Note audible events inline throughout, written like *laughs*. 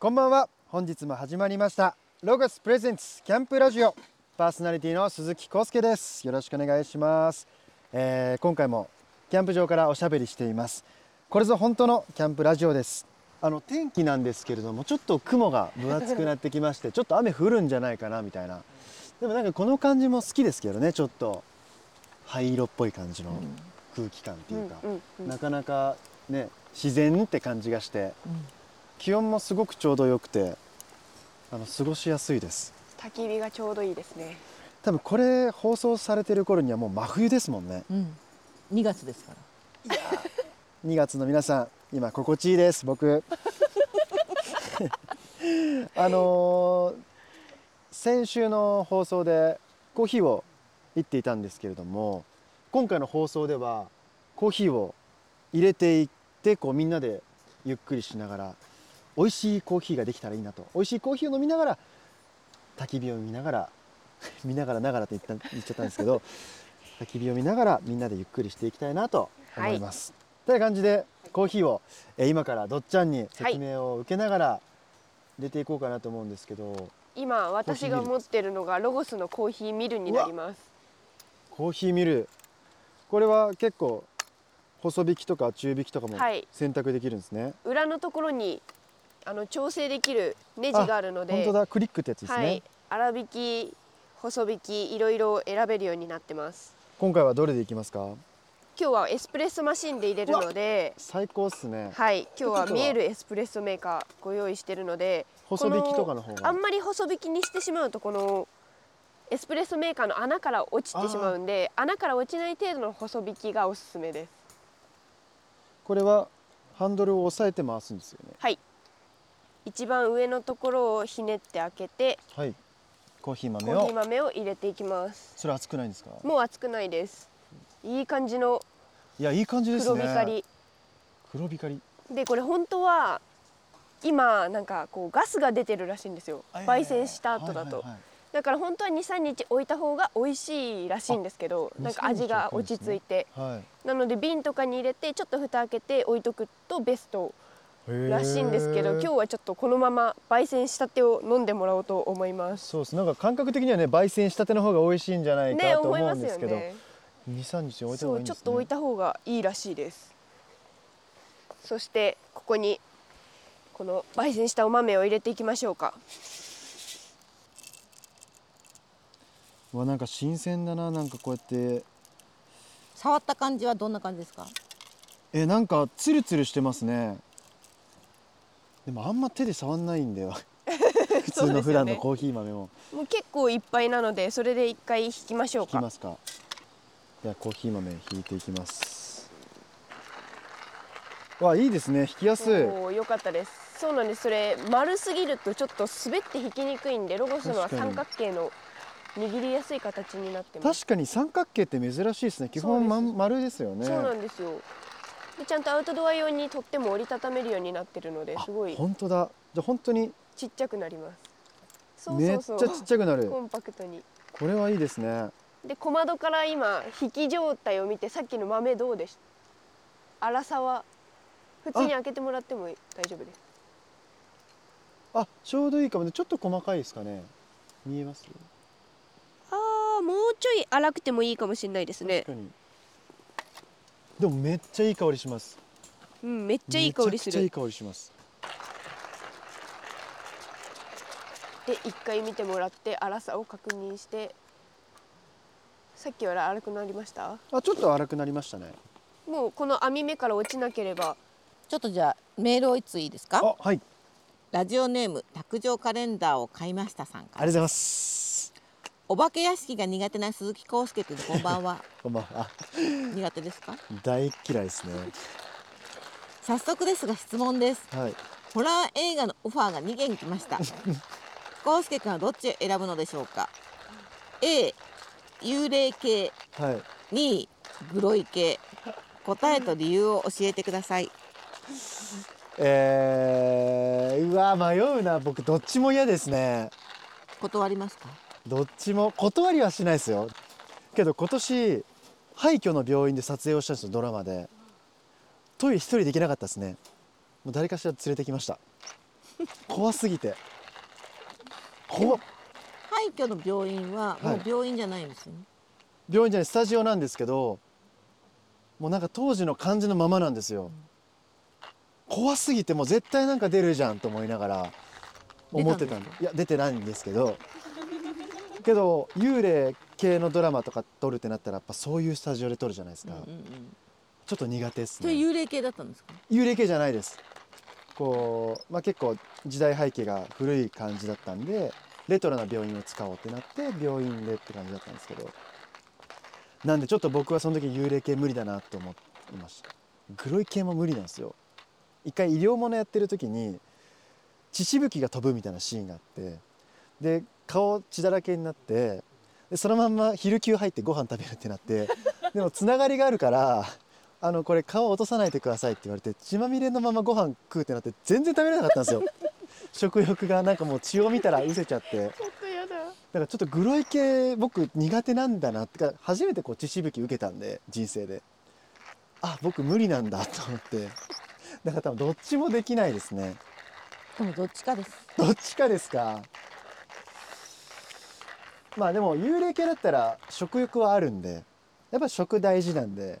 こんばんは。本日も始まりました。ロゴスプレゼンツキャンプラジオ。パーソナリティの鈴木康介です。よろしくお願いします、えー今回もキャンプ場からおしゃべりしています。これぞ本当のキャンプラジオです。あの天気なんですけれどもちょっと雲が分厚くなってきまして *laughs* ちょっと雨降るんじゃないかなみたいな。でもなんかこの感じも好きですけどねちょっと。灰色っぽい感じの空気感っていうか、うんうんうん。なかなかね自然って感じがして気温もすごくちょうどよくてあの過ごしやすいです。焚き火がちょうどいいですね。多分これ放送されてる頃にはもう真冬ですもんね。うん、2月ですから。2月の皆さん今心地いいです僕。*laughs* あのー先週の放送でコーヒーを言っていたんですけれども今回の放送ではコーヒーを入れていってこうみんなでゆっくりしながら美味しいコーヒーができたらいいなと。美味しいコーヒーを飲みながら焚き火を見ながら *laughs* 見ながらながらって言った言っちゃったんですけど *laughs* 焚き火を見ながらみんなでゆっくりしていきたいなと思います。とい。う感じでコーヒーを、えー今からどっちゃんに説明を受けながら入れていこうかなと思うんですけど、今私が持ってるのがロゴスのコーヒーミルになります。コーヒーミル。これは結構細引きとか中引きとかもはい。選択できるんですね。裏のところにあの調整できるネジがあるので本当だクリックってやつですね。はい粗挽き細引きいろいろ選べるようになってます今回はどれでいきますか？今日はエスプレッソマシンで入れるので最高っすね。はい今日は見えるエスプレッソメーカーご用意してるので細引きとかの方がこあんまり細引きにしてしまうとこのエスプレッソメーカーの穴から落ちてしまうんで穴から落ちない程度の細引きがおすすめですこれはハンドルを押さえて回すんですよね。はい一番上のところをひねって開けてはい。コーヒーコ豆を。ーヒー豆を入れていきます。それ熱くないんですか？もう熱くないです。いい感じのいやいい感じですね。黒光り、黒光り。でこれ本当は今なんかこうガスが出てるらしいんですよ。焙煎した後だと、だから本当は23日置いた方が美味しいらしいんですけどあなんか味が落ち着いて、はい。なので瓶とかに入れてちょっと蓋開けて置いとくとベストらしいんですけど今日はちょっとこのまま焙煎したてを飲んでもらおうと思います。そうです。なんか感覚的にはね焙煎したての方が美味しいんじゃないねかと思思いますうんですけど、よね。二三日置いた方そうがいいんですね。ちょっと置いた方がいいらしいです。そしてここにこの焙煎したお豆を入れていきましょうか。うわなんか新鮮だななんかこうやって。触った感じはどんな感じですか？えなんかツルツルしてますねでもあんま手で触んないんだよ。*laughs* 普通の普段のコーヒー豆も。もう結構いっぱいなのでそれで一回引きましょうか。引きますかではコーヒー豆引いていきます。わいいですね。引きやすい。おーよかったです。そうなんです。それ丸すぎるとちょっと滑って引きにくいんでロゴスのは三角形の握りやすい形になってます確かに。三角形って珍しいですね基本ま丸ですよねそうなんですよでちゃんとアウトドア用にとっても折りたためるようになってるのであすごい。本当だ。じゃあ本当にちっちゃくなります。そうめっちゃそう。そうちっちゃくなる。コンパクトに。これはいいですね。で小窓から今引き状態を見てさっきの豆どうでした？粗さは？普通に開けてもらっても大丈夫です。あちょうどいいかもね。ちょっと細かいですかね。見えます？あーもうちょい粗くてもいいかもしれないですね。確かにでもめっちゃいい香りします。うんめっちゃいい香りすめちゃくちゃいいる香りします。で一回見てもらって粗さを確認して。さっきより粗くなりました？あちょっと粗くなりましたね。もうこの網目から落ちなければ。ちょっとじゃあメールをいついいですか？あはい。ラジオネーム卓上カレンダーを買いましたさんから。ありがとうございますお化け屋敷が苦手な鈴木康介君こんばんは。*laughs* こんばんは苦手ですか？大嫌いですね早速ですが質問です。はいホラー映画のオファーが2件来ました。*laughs* 康介君はどっちを選ぶのでしょうか？A 幽霊系はい2グロい系答えと理由を教えてください。えー、うわ迷うな僕どっちも嫌ですね断りますか？どっちも断りはしないですよ。けど今年廃墟の病院で撮影をしたんですよドラマで。トイレ一人できなかったですね。もう誰かしら連れてきました。怖すぎて。怖っ。廃墟の病院はもはい。う病院じゃないんですよね、病院じゃないスタジオなんですけどもうなんか当時の感じのままなんですよ。怖すぎてもう絶対なんか出るじゃんと思いながら思ってたんで。いや出てないんですけどけど幽霊系のドラマとか撮るってなったらやっぱそういうスタジオで撮るじゃないですか、うんうんうん。ちょっと苦手ですね。幽霊系だったんですか？幽霊系じゃないです。こう、まあ、結構時代背景が古い感じだったんでレトロな病院を使おうってなって病院でって感じだったんですけど。なんでちょっと僕はその時幽霊系無理だなと思いました。グロい系も無理なんですよ。一回医療ものやってる時に血しぶきが飛ぶみたいなシーンがあってで顔血だらけになってでそのまんま昼休入ってご飯食べるってなって *laughs* でもつながりがあるからあのこれ顔落とさないでくださいって言われて血まみれのままご飯食うってなって全然食べれなかったんですよ。*laughs* 食欲がなんかもう血を見たらうせちゃって。だかちょっとやだ。らちょっとグロい系僕苦手なんだなってか初めてこう血しぶき受けたんで人生で。あ僕無理なんだと思って。だから多分どっちもできないですね。でもどっちかです。どっちかですかまあでも幽霊系だったら食欲はあるんでやっぱ食大事なんで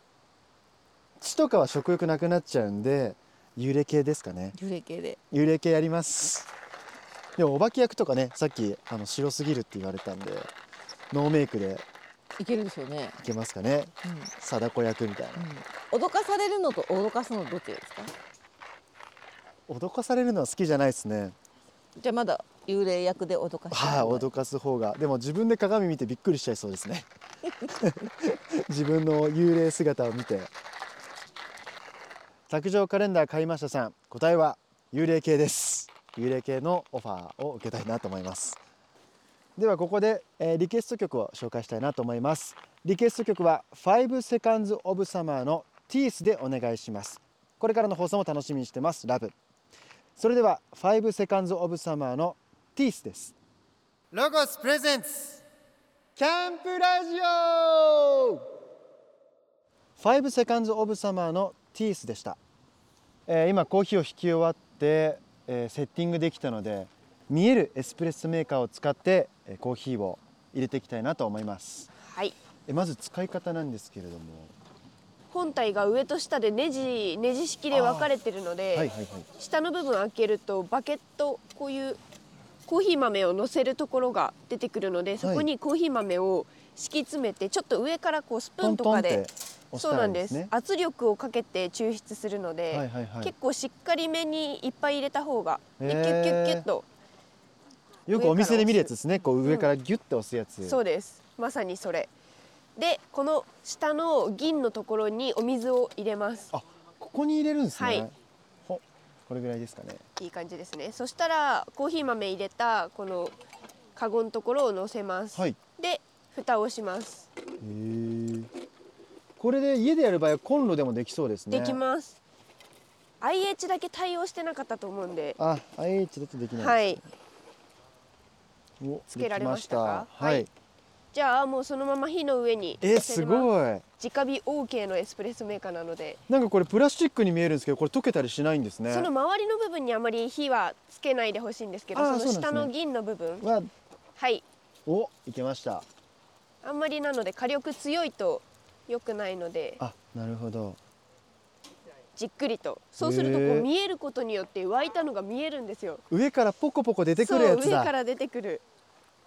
血とかは食欲なくなっちゃうんで幽霊系ですかね。幽霊系で。幽霊系やります。でもお化け役とかねさっきあの白すぎるって言われたんでノーメイクで。いけるでしょうね、いけますかね。うん。貞子役みたいな。うん、脅かされるのと脅かすのどっちですか？脅かされるのは好きじゃないですね。じゃあまだ幽霊役で脅かしてはい、脅かす方が。でも自分で鏡見てびっくりしちゃいそうですね。*laughs* 自分の幽霊姿を見て。卓上カレンダー買いましたさん答えは幽霊系です。幽霊系のオファーを受けたいなと思います。ではここで、えーリクエスト曲を紹介したいなと思います。リクエスト曲は5 Seconds of Summer の Teeth でお願いします。これからの放送も楽しみにしてます。ラブ。それでは5 Seconds of Summer の Teeth ですロゴスプレゼンツキャンプラジオ。5 Seconds of Summer の Teeth でした、えー今コーヒーを引き終わって、えーセッティングできたので見えるエスプレッソメーカーを使って、えーコーヒーを入れていきたいなと思います。はい。えまず使い方なんですけれども。本体が上と下でネジネジ式で分かれてるので、はいはいはい。下の部分開けるとバケットこういうコーヒー豆を乗せるところが出てくるのでそこにコーヒー豆を敷き詰めてちょっと上からこうスプーンとかでそうなんです。圧力をかけて抽出するので、はいはいはい。結構しっかりめにいっぱい入れた方がでキュッキュッキュッとよくお店で見るやつですね。こう上からギュッて押すやつ、そうです。まさにそれ。でこの下の銀のところにお水を入れます。あここに入れるんですね、はい。ほこれぐらいですかね。いい感じですね。そしたらコーヒー豆入れたこのカゴのところを乗せます、はい。で蓋をします。これで家でやる場合はコンロでもできそうですね。できます、IH だけ対応してなかったと思うんで。あ IH だとできないはい。おつけられました。はい、はいじゃあもうそのまま火の上にえす。ごい。直火 OK のエスプレッソメーカーなので、なんかこれプラスチックに見えるんですけどこれ溶けたりしないんですね。その周りの部分にあまり火はつけないでほしいんですけどその下の銀の部分。ははい。おいけました。あんまりなので火力強いと良くないので。あなるほど。じっくりと。そうするとこう見えることによって沸いたのが見えるんですよ。上からポコポコ出てくるやつだ。そう上から出てくる、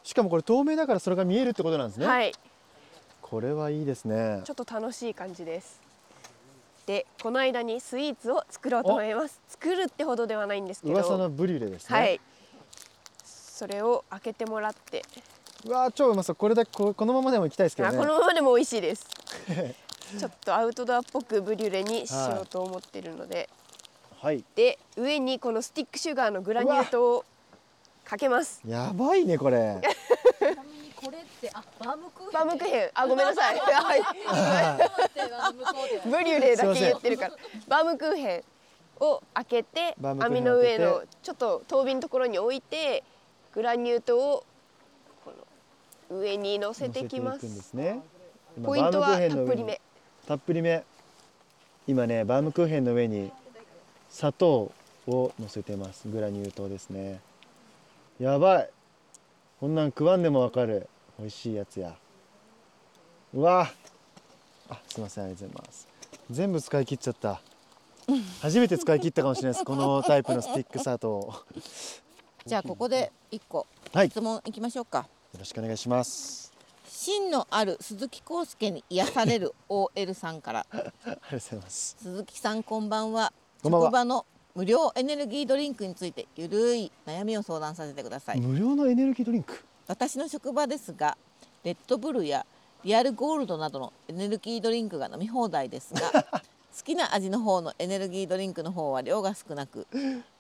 しかもこれ透明だからそれが見えるってことなんですね、はい。これはいいですね。ちょっと楽しい感じです。でこの間にスイーツを作ろうと思います。作るってほどではないんですけど。噂のブリュレですね。はい。それを開けてもらって、うわー超うまそう。これだけここのままでもいきたいですけどあねこのままでも美味しいです。*laughs* ちょっとアウトドアっぽくブリュレにしようと思ってるので、はい。で上にこのスティックシュガーのグラニュー糖をかけます。やばいねこれ。ちなみにこれってあバームクーヘンバームクーヘン。あごめんなさい。はいブリュレだけ言ってるからバームクーヘンを開けて網の上のちょっと遠火のところに置いてグラニュー糖をこの上に乗せていきます。すね。今ポイントはたっぷりめ。たっぷりめ。今ねバームクーヘンの上に砂糖を乗せてます。グラニュー糖ですねやばい。こんなん食わんでもわかる。美味しいやつや。うわ。あすいませんありがとうございます。全部使い切っちゃった。初めて使い切ったかもしれないです。このタイプのスティック砂糖。よじゃあここで一個。はい。質問いきましょうか、ろしくお願いします。芯のある鈴木康介に癒される *laughs* OL さんから。ありがとうございます。鈴木さんこんばんは。こんばんは。職場の無料エネルギードリンクについてゆるい悩みを相談させてください。無料のエネルギードリンク？私の職場ですがレッドブルやリアルゴールドなどのエネルギードリンクが飲み放題ですが *laughs* 好きな味の方のエネルギードリンクの方は量が少なく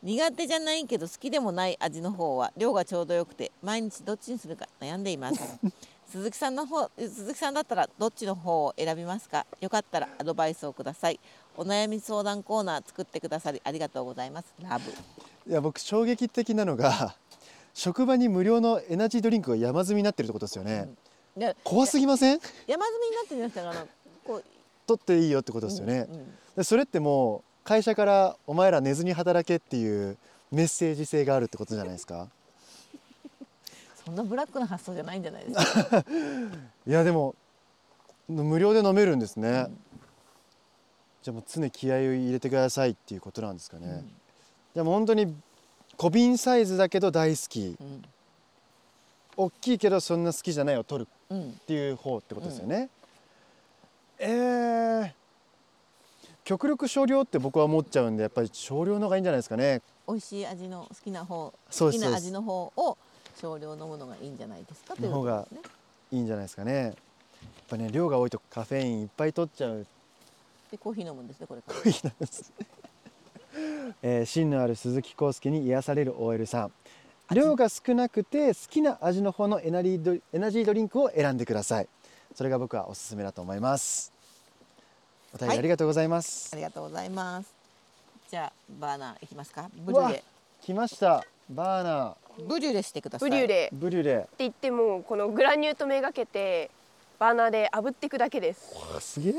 苦手じゃないけど好きでもない味の方は量がちょうどよくて毎日どっちにするか悩んでいます。*laughs* 鈴木さんの方鈴木さんだったらどっちの方を選びますか？よかったらアドバイスをくださいお悩み相談コーナー作ってくださりありがとうございます。ラブ。いや僕衝撃的なのが *laughs* 職場に無料のエナジードリンクが山積みになってるってことですよね、で怖すぎません？山積みになってるんですからこう取っていいよってことですよね、うんうん。でそれってもう会社からお前ら寝ずに働けっていうメッセージ性があるってことじゃないですか。*laughs* そんなブラックな発想じゃないんじゃないですか。*laughs* いやでも無料で飲めるんですね、じゃあもう常気合を入れてくださいっていうことなんですかね、でも本当に小瓶サイズだけど大好き。うん。大きいけどそんな好きじゃないを取るうんっていう方ってことですよね、えー極力少量って僕は思っちゃうんでやっぱり少量の方がいいんじゃないですかね。美味しい味の好きな方好きな味の方を少量飲むのがいいんじゃないですかということですね。いいんじゃないですかね。やっぱね量が多いとカフェインいっぱい取っちゃうでコーヒー飲むんですねこれから。いいなんです、*laughs* えー芯のある鈴木康介に癒される OL さん。量が少なくて好きな味の方のエナリードエナジードリンクを選んでください。それが僕はおすすめだと思います。お便りありがとうございます、ありがとうございます。じゃあバーナーいきますか？ブリュレ。来ました。バーナブリュレしてください。ブリュレ。ーブリュレ。って言ってもこのグラニューとめがけてバーナーで炙っていくだけです。わすげえ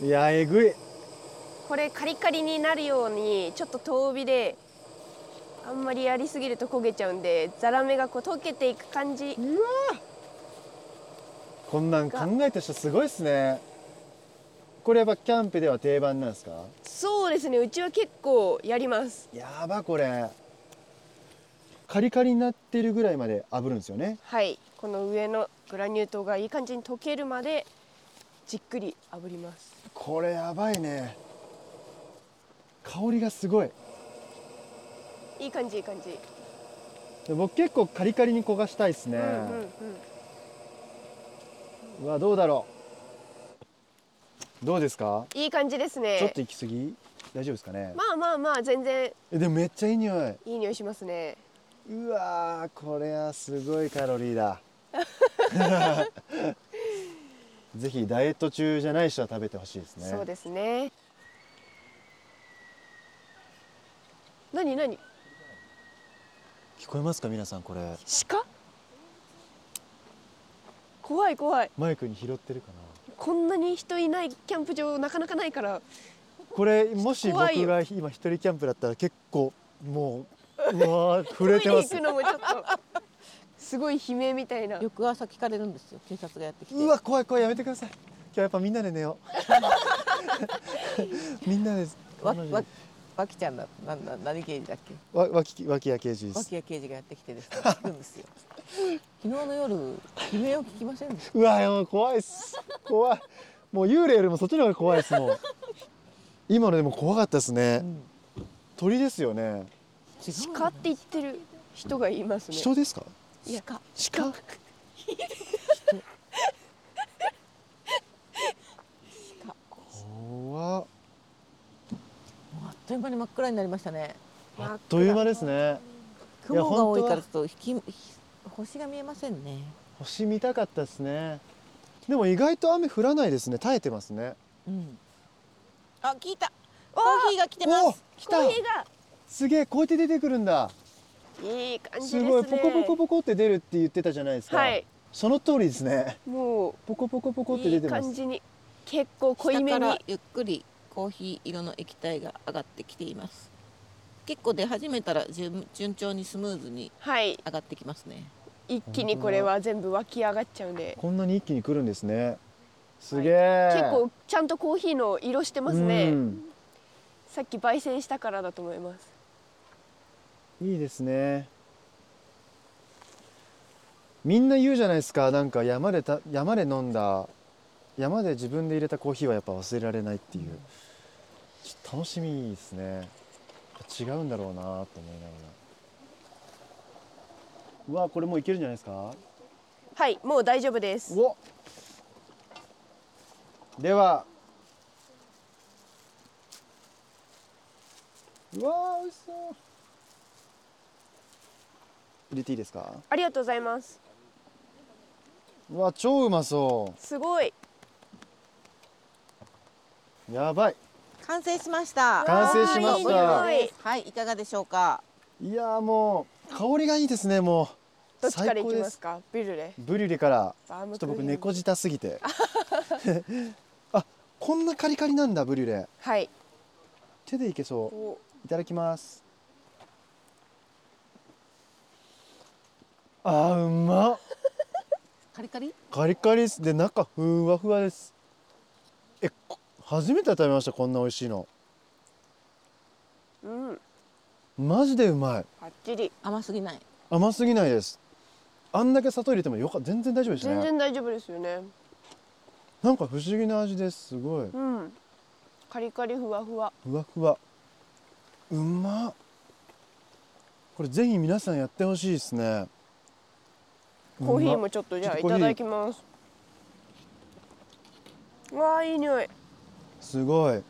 いやえぐい。これカリカリになるようにちょっと遠火であんまりやりすぎると焦げちゃうんでザラメがこう溶けていく感じ。こんなん考えた人すごいですね。これやっぱキャンプでは定番なんですか？そうですね。うちは結構やります。やばこれ。カリカリになってるぐらいまで炙るんですよね。はい。この上のグラニュー糖がいい感じに溶けるまでじっくり炙りますこれやばいね。香りがすごい。いい感じいい感じ、で僕結構カリカリに焦がしたいですね、うんうんうん。うわどうだろう。どうですか？いい感じですね。ちょっと行き過ぎ？大丈夫ですかね、まあまあまあ全然。えでもめっちゃいい匂い。いい匂いしますね。うわーこれはすごいカロリーだ *laughs* ぜひダイエット中じゃない人は食べてほしいですね。そうですね。何何？聞こえますか皆さんこれ？鹿？怖い怖い。マイクに拾ってるかな？こんなに人いないキャンプ場なかなかないから。これもし僕が今一人キャンプだったら結構もううわー震えてます。*laughs* 見に行くのもちょっとすごい悲鳴みたいな。翌朝聞かれるんですよ。警察がやってきて。うわ怖い怖いやめてください。今日やっぱみんなで寝よう。*laughs* みんなで。わわわきちゃんだなんだ何刑事だっけ？わ脇脇屋刑事です。脇屋刑事がやってきてですね。聞くんですよ。昨日の夜悲鳴を聞きませんでした。うわもう怖いっす。怖い。もう幽霊よりもそっちの方が怖いですもん今のでも怖かったですね、うん。鳥ですよね。鹿って言ってる人がいますね。人ですか？鹿。鹿？鹿。怖っ。あっという間に真っ暗になりましたね。あっという間ですね。いや雲が多いから本ちょっと引き星が見えませんね。星見たかったですね。でも意外と雨降らないですね。耐えてますね。うん。あ聞いた。コーヒーが来てまおす。来た。コーヒーが。すげえこうやって出てくるんだいい感じですすねごいポコポコポコって出るって言ってたじゃないですか、はい。その通りですね。もポコポコポコってういい出てます。感じに結構濃いめ下からにゆっくりコーヒー色の液体が上がってきています。結構出始めたら順順調にスムーズにはい。上がってきますね。一気にこれは全部湧き上がっちゃうんで。こんなに一気に来るんですね。すげえ、結構ちゃんとコーヒーの色してますね。うん。さっき焙煎したからだと思いますいいですね。みんな言うじゃないですか。なんか山でた山で飲んだ山で自分で入れたコーヒーはやっぱ忘れられないっていう、ちょっと楽しみですね。違うんだろうなと思いながら。うわこれもういけるんじゃないですか？はいもう大丈夫です。では。うわー美味しそう入れていいですか？ありがとうございます。うわ超うまそすごい。うやばい。完成しました。完成しました。はいいかがでしょうか？いやーもう香りがいいですねもう。どっちからい最高できます。かビルレブリュレから。ちょっと僕猫舌すぎて。あこんなカリカリなんだブリュレ。はい。手でいけそう。お。いただきますあーうまっ。カリカリ？カリカリです。で中ふわふわです。えこ初めて食べましたこんな美味しいの。うん。マジでうまい。バッチリ甘すぎない。甘すぎないです。あんだけ砂糖入れてもよか全然大丈夫でした全ね然大丈夫ですよね。なんか不思議な味ですすごい。うん。カリカリふわふわ。ふわふわ。うまっ。これぜひ皆さんやってほしいですねコーヒーもちょっとじゃあいただきます。わあいい匂い。すごい。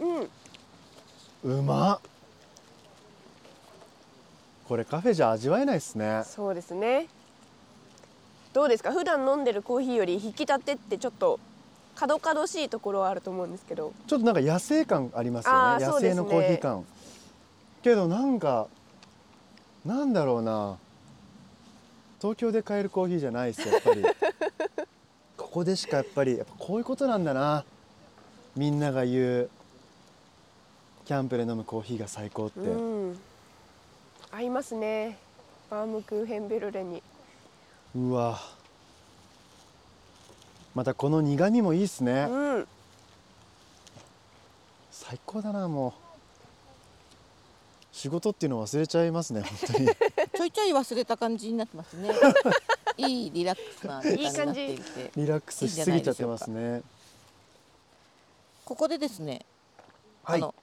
うん。うまっ。これカフェじゃ味わえないですね。そうですね。どうですか？普段飲んでるコーヒーより引き立てってちょっと角々しいところはあると思うんですけど。ちょっとなんか野生感ありますよね。ね。生のコーヒー感。けどなんかなんだろうな。東京で買えるコーヒーじゃないですやっぱり。*laughs* ここでしかやっぱりやっぱこういうことなんだな。みんなが言うキャンプで飲むコーヒーが最高って、うん。合いますね。バームクーヘンベルレに。うわ。またこの苦味もいいですね、うん。最高だなもう仕事っていうの忘れちゃいますね本当に。*laughs* ちょいちょい忘れた感じになってますね。*laughs* いいリラックスな時間になっていてリラックスしすぎちゃってますね。ここでですね、はい。あの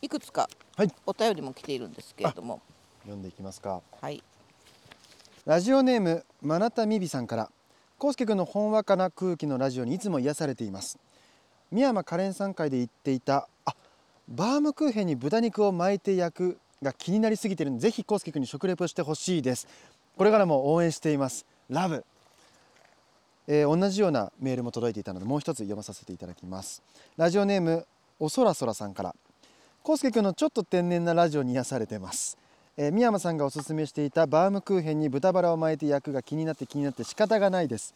いくつかはい。お便りも来ているんですけれども。読んでいきますか。はい。ラジオネームマナタミビさんから。コウスケ君のほんわかな空気のラジオにいつも癒されています。宮山カレンさん会で言っていたあバームクーヘンに豚肉を巻いて焼くが気になりすぎてるんでぜひコウスケ君に食レポしてほしいです。これからも応援しています。ラブえー同じようなメールも届いていたのでもう一つ読まさせていただきます。ラジオネームおそらそらさんから。コウスケ君のちょっと天然なラジオに癒されてます。えー、宮山さんがおすすめしていたバームクーヘンに豚バラを巻いて焼くが気になって気になって仕方がないです。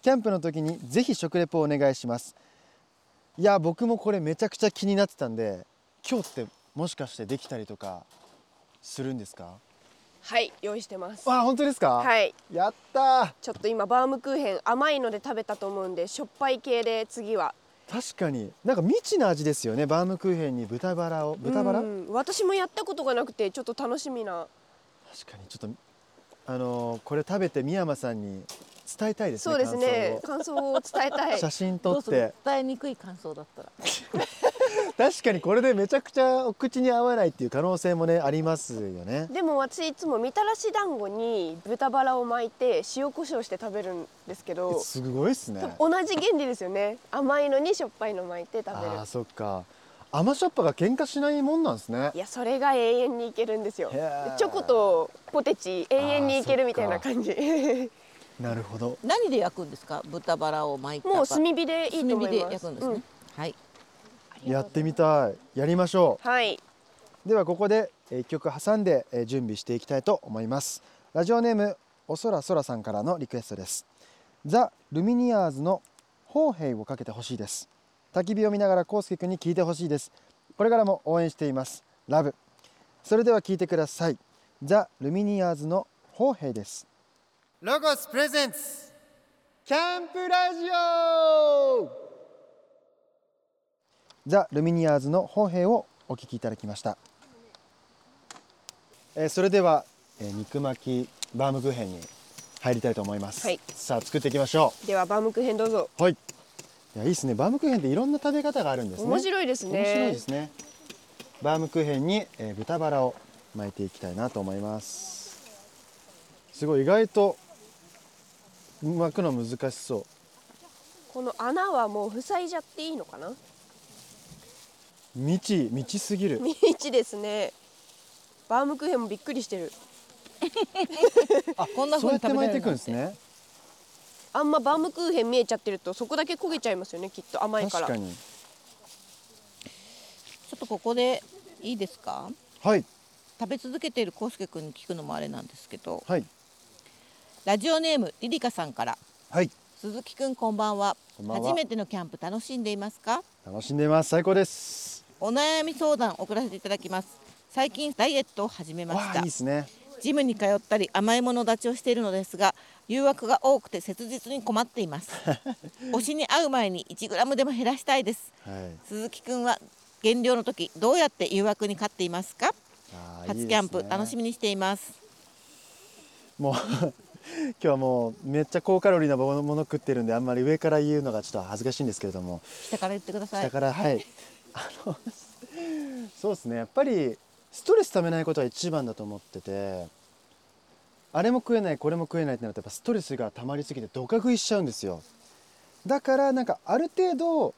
キャンプの時にぜひ食レポをお願いします。いや僕もこれめちゃくちゃ気になってたんで今日ってもしかしてできたりとかするんですか？はい用意してます。あ本当ですか、はい。やったー。ちょっと今バームクーヘン甘いので食べたと思うんでしょっぱい系で次は。確かに。なんか未知な味ですよねバームクーヘンに豚バラを豚バラ？うん私もやったことがなくてちょっと楽しみな。確かに。ちょっとあのーこれ食べて宮山さんに伝えたいですねそうですね。感感想を伝えたい。*laughs* 写真撮って。伝えにくい感想だったら *laughs* 確かにこれでめちゃくちゃお口に合わないっていう可能性もねありますよね。でも私いつもみたらし団子に豚バラを巻いて塩コショウして食べるんですけどすごいっすね。同じ原理ですよね。甘いのにしょっぱいの巻いて食べる。あーそっか。甘しょっぱが喧嘩しないもんなんですね。いやそれが永遠にいけるんですよ。チョコとポテチ永遠にいけるみたいな感じ。なるほど。何で焼くんですか？豚バラを巻いたもう炭火でいいと思い炭火でます焼くんですね、うん。はいやってみたい。やりましょはい、うではここでえー一曲挟んでえー準備していきたいと思います。ラジオネームおそらそらさんからのリクエストです。ザ・ルミニアーズの砲兵をかけてほしいです。焚き火を見ながらコウスケ君に聞いてほしいです。これからも応援しています。ラブ。それでは聞いてください。ザ・ルミニアーズの砲兵です。ロゴスプレゼンツ。キャンプラジオザ・ルミニアーズの砲兵をお聞きいただきました、えーそれでは、えー肉巻きバームクーヘンに入りたいと思います、はい。さあ作っていきましょではバームクーヘンどうぞ。うはい。いやいいですね。バームクーヘンっていろんな食べ方があるんですね。面白いですね。面白いですね。バームクーヘンに、えー豚バラを巻いていきたいなと思います。すごい意外と巻くの難しそう。この穴はもう塞いじゃっていいのかな？未知未知すぎる。未知ですね。バームクーヘンもびっくりしてる。*laughs* あこんな風にそうやって巻いていくんですね。あんまバームクーヘン見えちゃってるとそこだけ焦げちゃいますよねきっと甘いから。確かに。ちょっとここでいいですか？はい。食べ続けているコウスケ君に聞くのもあれなんですけど。はい。ラジオネームリリカさんから。はい。鈴木くんこんばんは。こんばんは。初めてのキャンプ楽しんでいますか？楽しんでいます。最高ですお悩み相談送らせていただきます。最近ダイエットを始めました。いですね。ジムに通ったり甘いもの立ちをしているのですが誘惑が多くて切実に困っています。*laughs* 推しに会う前に1グラムでも減らしたいです。はい。鈴木くんは減量の時どうやって誘惑に勝っていますか？初キャンプ楽しみみにしています。もう *laughs* 今日はもうめっちゃ高カロリーなものもの食ってるんであんまり上から言うのがちょっと恥ずかしいんですけれども。下から言ってください。下からはい *laughs* あのそうですね。やっぱりストレスためないことは一番だと思っててあれも食えないこれも食えないってなるとやっぱストレスが溜まりすぎてドカ食いしちゃうんですよ。だからなんかある程度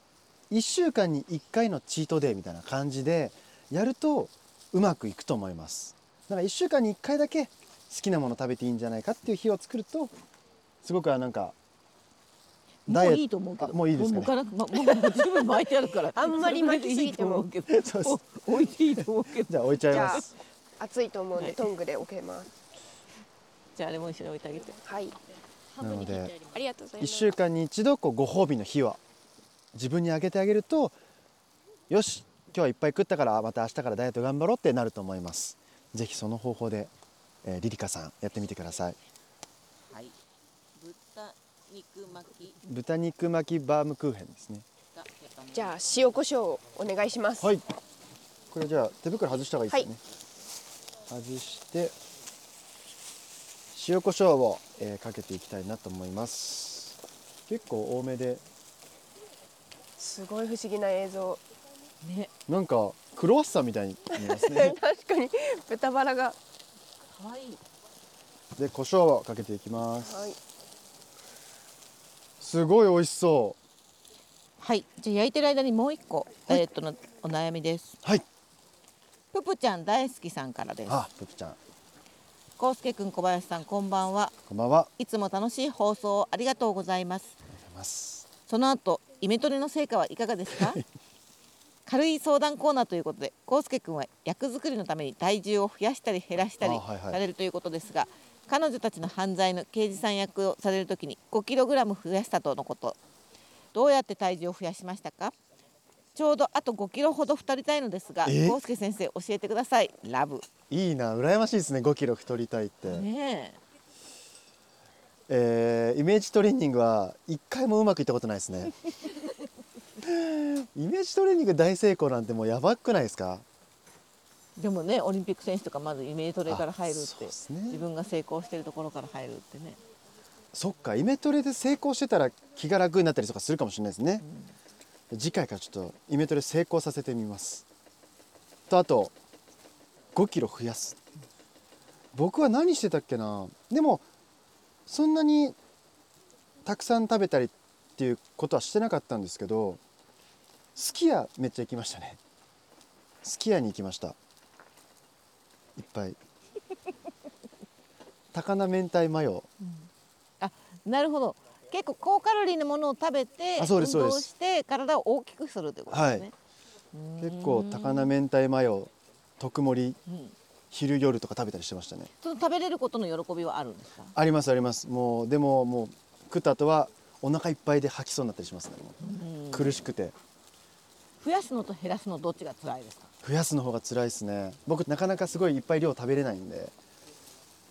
1週間に1回のチートデーみたいな感じでやるとうまくいくと思います。だから1週間に1回だけ好きなもの食べていいんじゃないかっていう日を作るとすごくなんかもういいと思うけど。あもういいですかね。もう向かなくまもう十分巻いてあるから。あんまり巻きすぎても。それでいいと思う。けどお置いていいと思うけど。じゃあ置いちゃいます。熱いと思うんでトングで置けます。じゃああれも一緒に置いてあげて。はい。なのでありがとうござい1ます。週間に一度こうご褒美の日は自分にあげてあげるとよし今日はいっぱい食ったからまた明日からダイエット頑張ろうってなると思います。ぜひその方法で、えーリリカさんやってみてください肉巻き。豚肉巻きバームクーヘンですね。がじゃあ塩コショウをお願いします。はい。これじゃあ手袋外した方がいいですね、外して塩コショウを、えーかけていきたいなと思います。結構多めで。すごい不思議な映像。ね。なんかクロワッサンみたいに見えますね。*laughs* 確かに。豚バラが。可愛い。で胡椒をかけていきます、はいすごい美味しそう。はい。じゃあ焼いてる間にもう一個ダイエットのお悩みです。はい。ぷぷちゃん大好きさんからです。あぷぷちゃん。こうすけくん小林さんこんばんは。こんばんは。いつも楽しい放送をありがとうございます。がとうございます。その後イメトレの成果はいかがですか？*laughs* 軽い相談コーナーということでこうすけくんは役作りのために体重を増やしたり減らしたりされるということですが、彼女たちの犯罪の刑事さん役をされるときに 5kg 増やしたとのこと。どうやって体重を増やしましたか？ちょうどあと5キロほど太りたいのですがえ？こうすけ先生教えてください。ラブ。いいな羨ましいですね5キロ太りたいって、ねえ。ーイメージトレーニングは一回もうまくいったことないですね。*laughs* イメージトレーニング大成功なんてもうやばくないですか？えでもねオリンピック選手とかまずイメトレから入るってね。自分が成功してるところから入るってね。そっかイメトレで成功してたら気が楽になったりとかするかもしれないですね、次回からちょっとイメトレ成功させてみます。とあと5キロ増やす。僕は何してたっけな？でもそんなにたくさん食べたりっていうことはしてなかったんですけどすき家めっちゃ行きましたね。すき家に行きましたいっぱい。*laughs* 高菜明太マヨ。なるほど。結構高カロリーなものを食べて運動して体を大きくするってことですね、結構高菜明太マヨ特盛りうん。昼夜とか食べたりしてましたね。その食べれることの喜びはあるんですか？ありますあります。もうでももう食った後はお腹いっぱいで吐きそうになったりしますね苦しくて。増やすのと減らすのどっちが辛いですか？増やすの方が辛いですね。僕なかなかすごいいっぱい量食べれないんで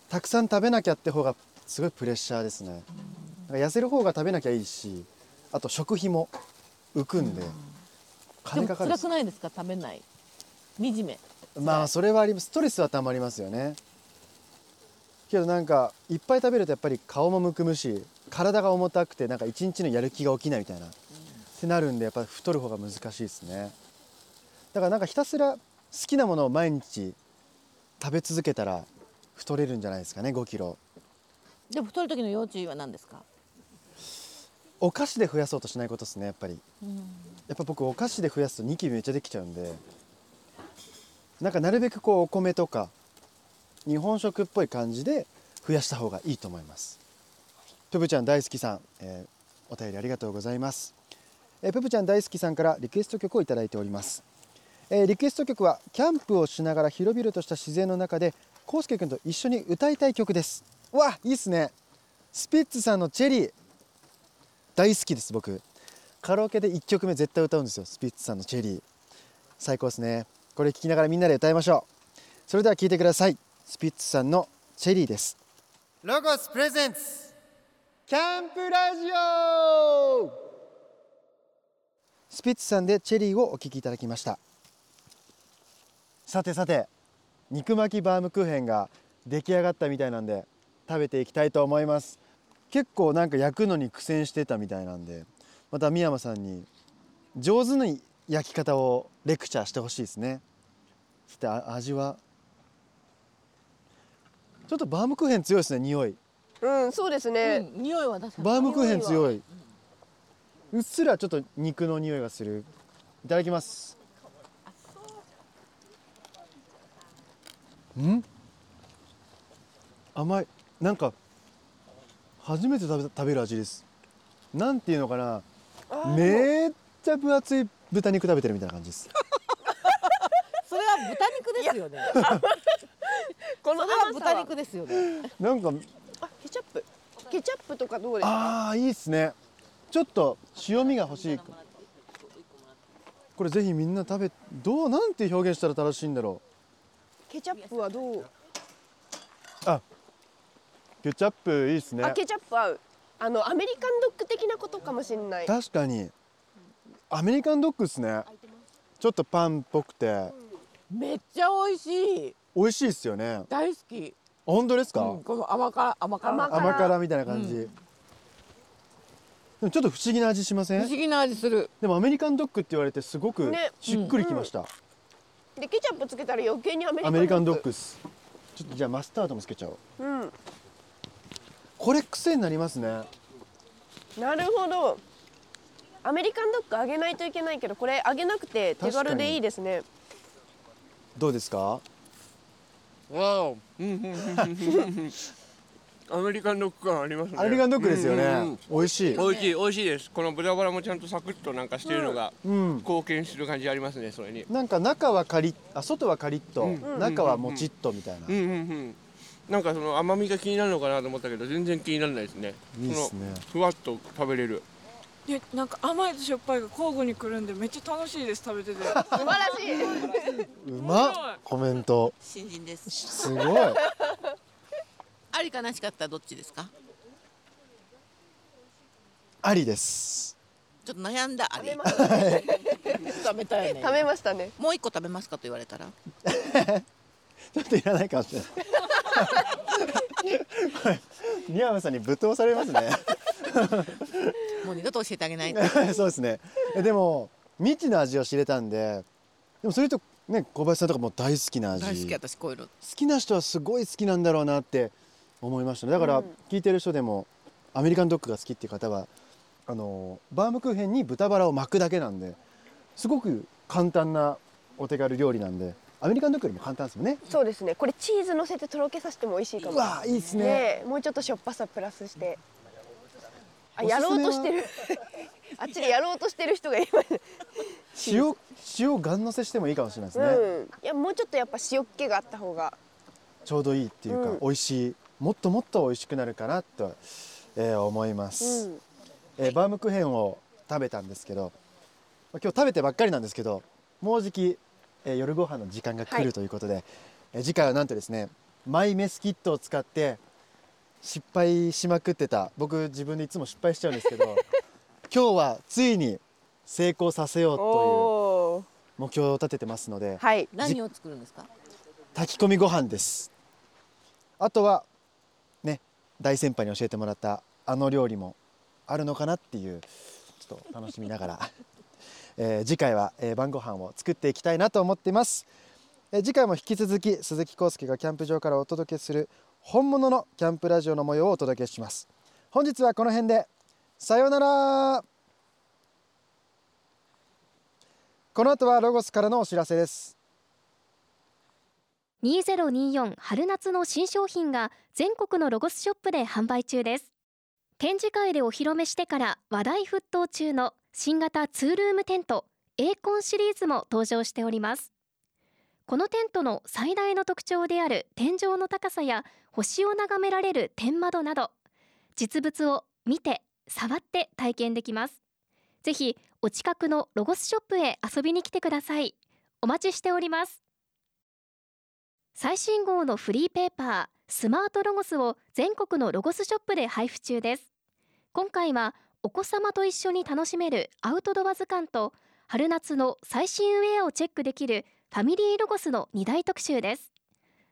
たくさん食べなきゃって方がすごいプレッシャーですね。なんか痩せる方が食べなきゃいいしあと食費も浮くんでで金かかるも辛くないですか？食べない。惨め。まあそれはあります。ストレスはたまりますよね。けどなんかいっぱい食べるとやっぱり顔もむくむし体が重たくてなんか一日のやる気が起きないみたいな、ってなるんでやっぱり太る方が難しいですねだからなんかひたすら好きなものを毎日食べ続けたら太れるんじゃないですかね5キロ。でも太る時の要注意は何ですか？お菓子で増やそうとしないことですねやっぱり。やっぱ僕お菓子で増やすとニキビめっちゃできちゃうんでなんかなるべくこうお米とか日本食っぽい感じで増やした方がいいと思います。ププちゃん大好きさん、えーお便りありがとうございます、えーププちゃん大好きさんからリクエスト曲をいただいております、えーリクエスト曲はキャンプをしながら広々とした自然の中でコウスケ君と一緒に歌いたい曲です。うわいいっすね。スピッツさんのチェリー。大好きです僕。カラオケで1曲目絶対歌うんですよ。スピッツさんのチェリー。最高ですね。これ聴きながらみんなで歌いましょう。それでは聴いてください。スピッツさんのチェリーです。ロゴスプレゼンツキャンプラジオスピッツさんでチェリーをお聴きいただきましたさてさて肉巻きバームクーヘンが出来上がったみたいなんで食べていきたいと思います。結構なんか焼くのに苦戦してたみたいなんでまた三山さんに上手に焼き方をレクチャーしてほしいですね。そしてあ味は？ちょっとバームクーヘン強いですね匂い。うんそうですね、うん、匂いはバームクーヘン強い。うっすらちょっと肉の匂いがする。いただきますん？甘い。なんか初めて食べ食べる味です。なんていうのかな。めっちゃ分厚い豚肉食べてるみたいな感じです。*laughs* それは豚肉ですよね。*laughs* このは。豚肉ですよね。なんかあケチャップ。ケチャップとかどうですか？あーいいっすね。ちょっと塩味が欲しいこれぜひみんな食べどうなんて表現したら正しいんだろケチャップはどう、うあケチャップいいっすね。あケチャップ合う。あのアメリカンドッグ的なことかもしれない。確かに。アメリカンドッグっすね。ちょっとパンっぽくて。めっちゃ美味しい。美味しいっすよね。大好き、本当ですか、うん、この甘辛甘辛。甘辛。みたいな感じ、うん。でもちょっと不思議な味しません？不思議な味する。でもアメリカンドッグって言われてすごくね。しっくりきました、でケチャップつけたら余計にアメリカンアメリカンドッググっす。ちょっとじゃあマスタードもつけちゃおう。うんこれ癖になりますね。なるほど。アメリカンドッグ揚げないといけないけどこれ揚げなくて手軽でいいですね。どうですか？わお。アメリカンドッグ感ありますね。アメリカンドッグですよね、うんうん美味しい。美味しい美味しいです。この豚バラもちゃんとサクッとなんかしてるのがうん。貢献する感じありますね。それに。なんか中はカリッあ外はカリッと、うん。中はもちっとみたいな、うんうんうん。なんかその甘みが気になるのかなと思ったけど全然気にならないですね。いいっすね。ふわっと食べれる。でなんか甘いとしょっぱいが交互に来るんでめっちゃ楽しいです食べてて。素晴らしい。うまっ。コメント。新人です。すごいありかなしかったらどっちですか？ありです。ちょっと悩んだあり食べました。いね。食べましたね。もう一個食べますかと言われたら？*laughs* ちょっといらないかもしれない。*laughs* 宮山さんにぶっ飛ばされますね。もう二度と教えてあげないと。*laughs* そうですね。えでも未知の味を知れたんででもそれとね小林さんとかも大好きな味。大好き私こういうの。好きな人はすごい好きなんだろうなって思いましたね。だからうん。聞いてる人でもアメリカンドッグが好きっていう方はあのバームクーヘンに豚バラを巻くだけなんですごく簡単なお手軽料理なんでアメリカンドッグよりも簡単ですよね。そうですね。これチーズ乗せてとろけさせても美味しいかもうわいいですね。ねえもうちょっとしょっぱさプラスして。あやろうとしてる。*laughs* あっちでやろうとしてる人がいます。塩塩ガン乗せしてもいいかもしれないですね、うん。いやもうちょっとやっぱ塩っ気があった方が。ちょうどいいっていうか、うん。美味しいもっともっと美味しくなるかなと、えー思います、うん。えーバームクーヘンを食べたんですけどまあ今日食べてばっかりなんですけどもうじき、えー夜ご飯の時間が来はい。るということで、えー次回はなんとですねマイメスキットを使って失敗しまくってた僕自分でいつも失敗しちゃうんですけど *laughs* 今日はついに成功させようという目標を立ててますのではい。何を作るんですか？炊き込みご飯です。あとはね大先輩に教えてもらったあの料理もあるのかなっていうちょっと楽しみながら、*laughs* えー次回は、えー晩ご飯を作っていきたいなと思っています、えー次回も引き続き鈴木康介がキャンプ場からお届けする本物のキャンプラジオの模様をお届けします。本日はこの辺でさようなら。この後はロゴスからのお知らせです。2024春夏の新商品が全国のロゴスショップで販売中です。展示会でお披露目してから話題沸騰中の新型ツールームテントエーコンシリーズも登場しております。このテントの最大の特徴である天井の高さや星を眺められる天窓など実物を見て触って体験できます。ぜひお近くのロゴスショップへ遊びに来てください。お待ちしております。最新号のフリーペーパースマートロゴスを全国のロゴスショップで配布中です。今回はお子様と一緒に楽しめるアウトドア図鑑と春夏の最新ウェアをチェックできるファミリーロゴスの2大特集です。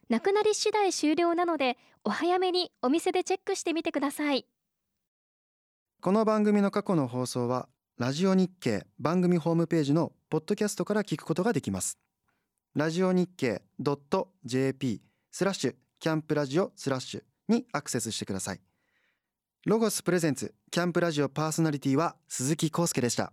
なくなり次第終了なのでお早めにお店でチェックしてみてください。この番組の過去の放送はラジオ日経番組ホームページのポッドキャストから聞くことができます。ラジオ日経 .jp スラッシュキャンプラジオスラッシュにアクセスしてください。ロゴスプレゼンツキャンプラジオパーソナリティは鈴木康介でした。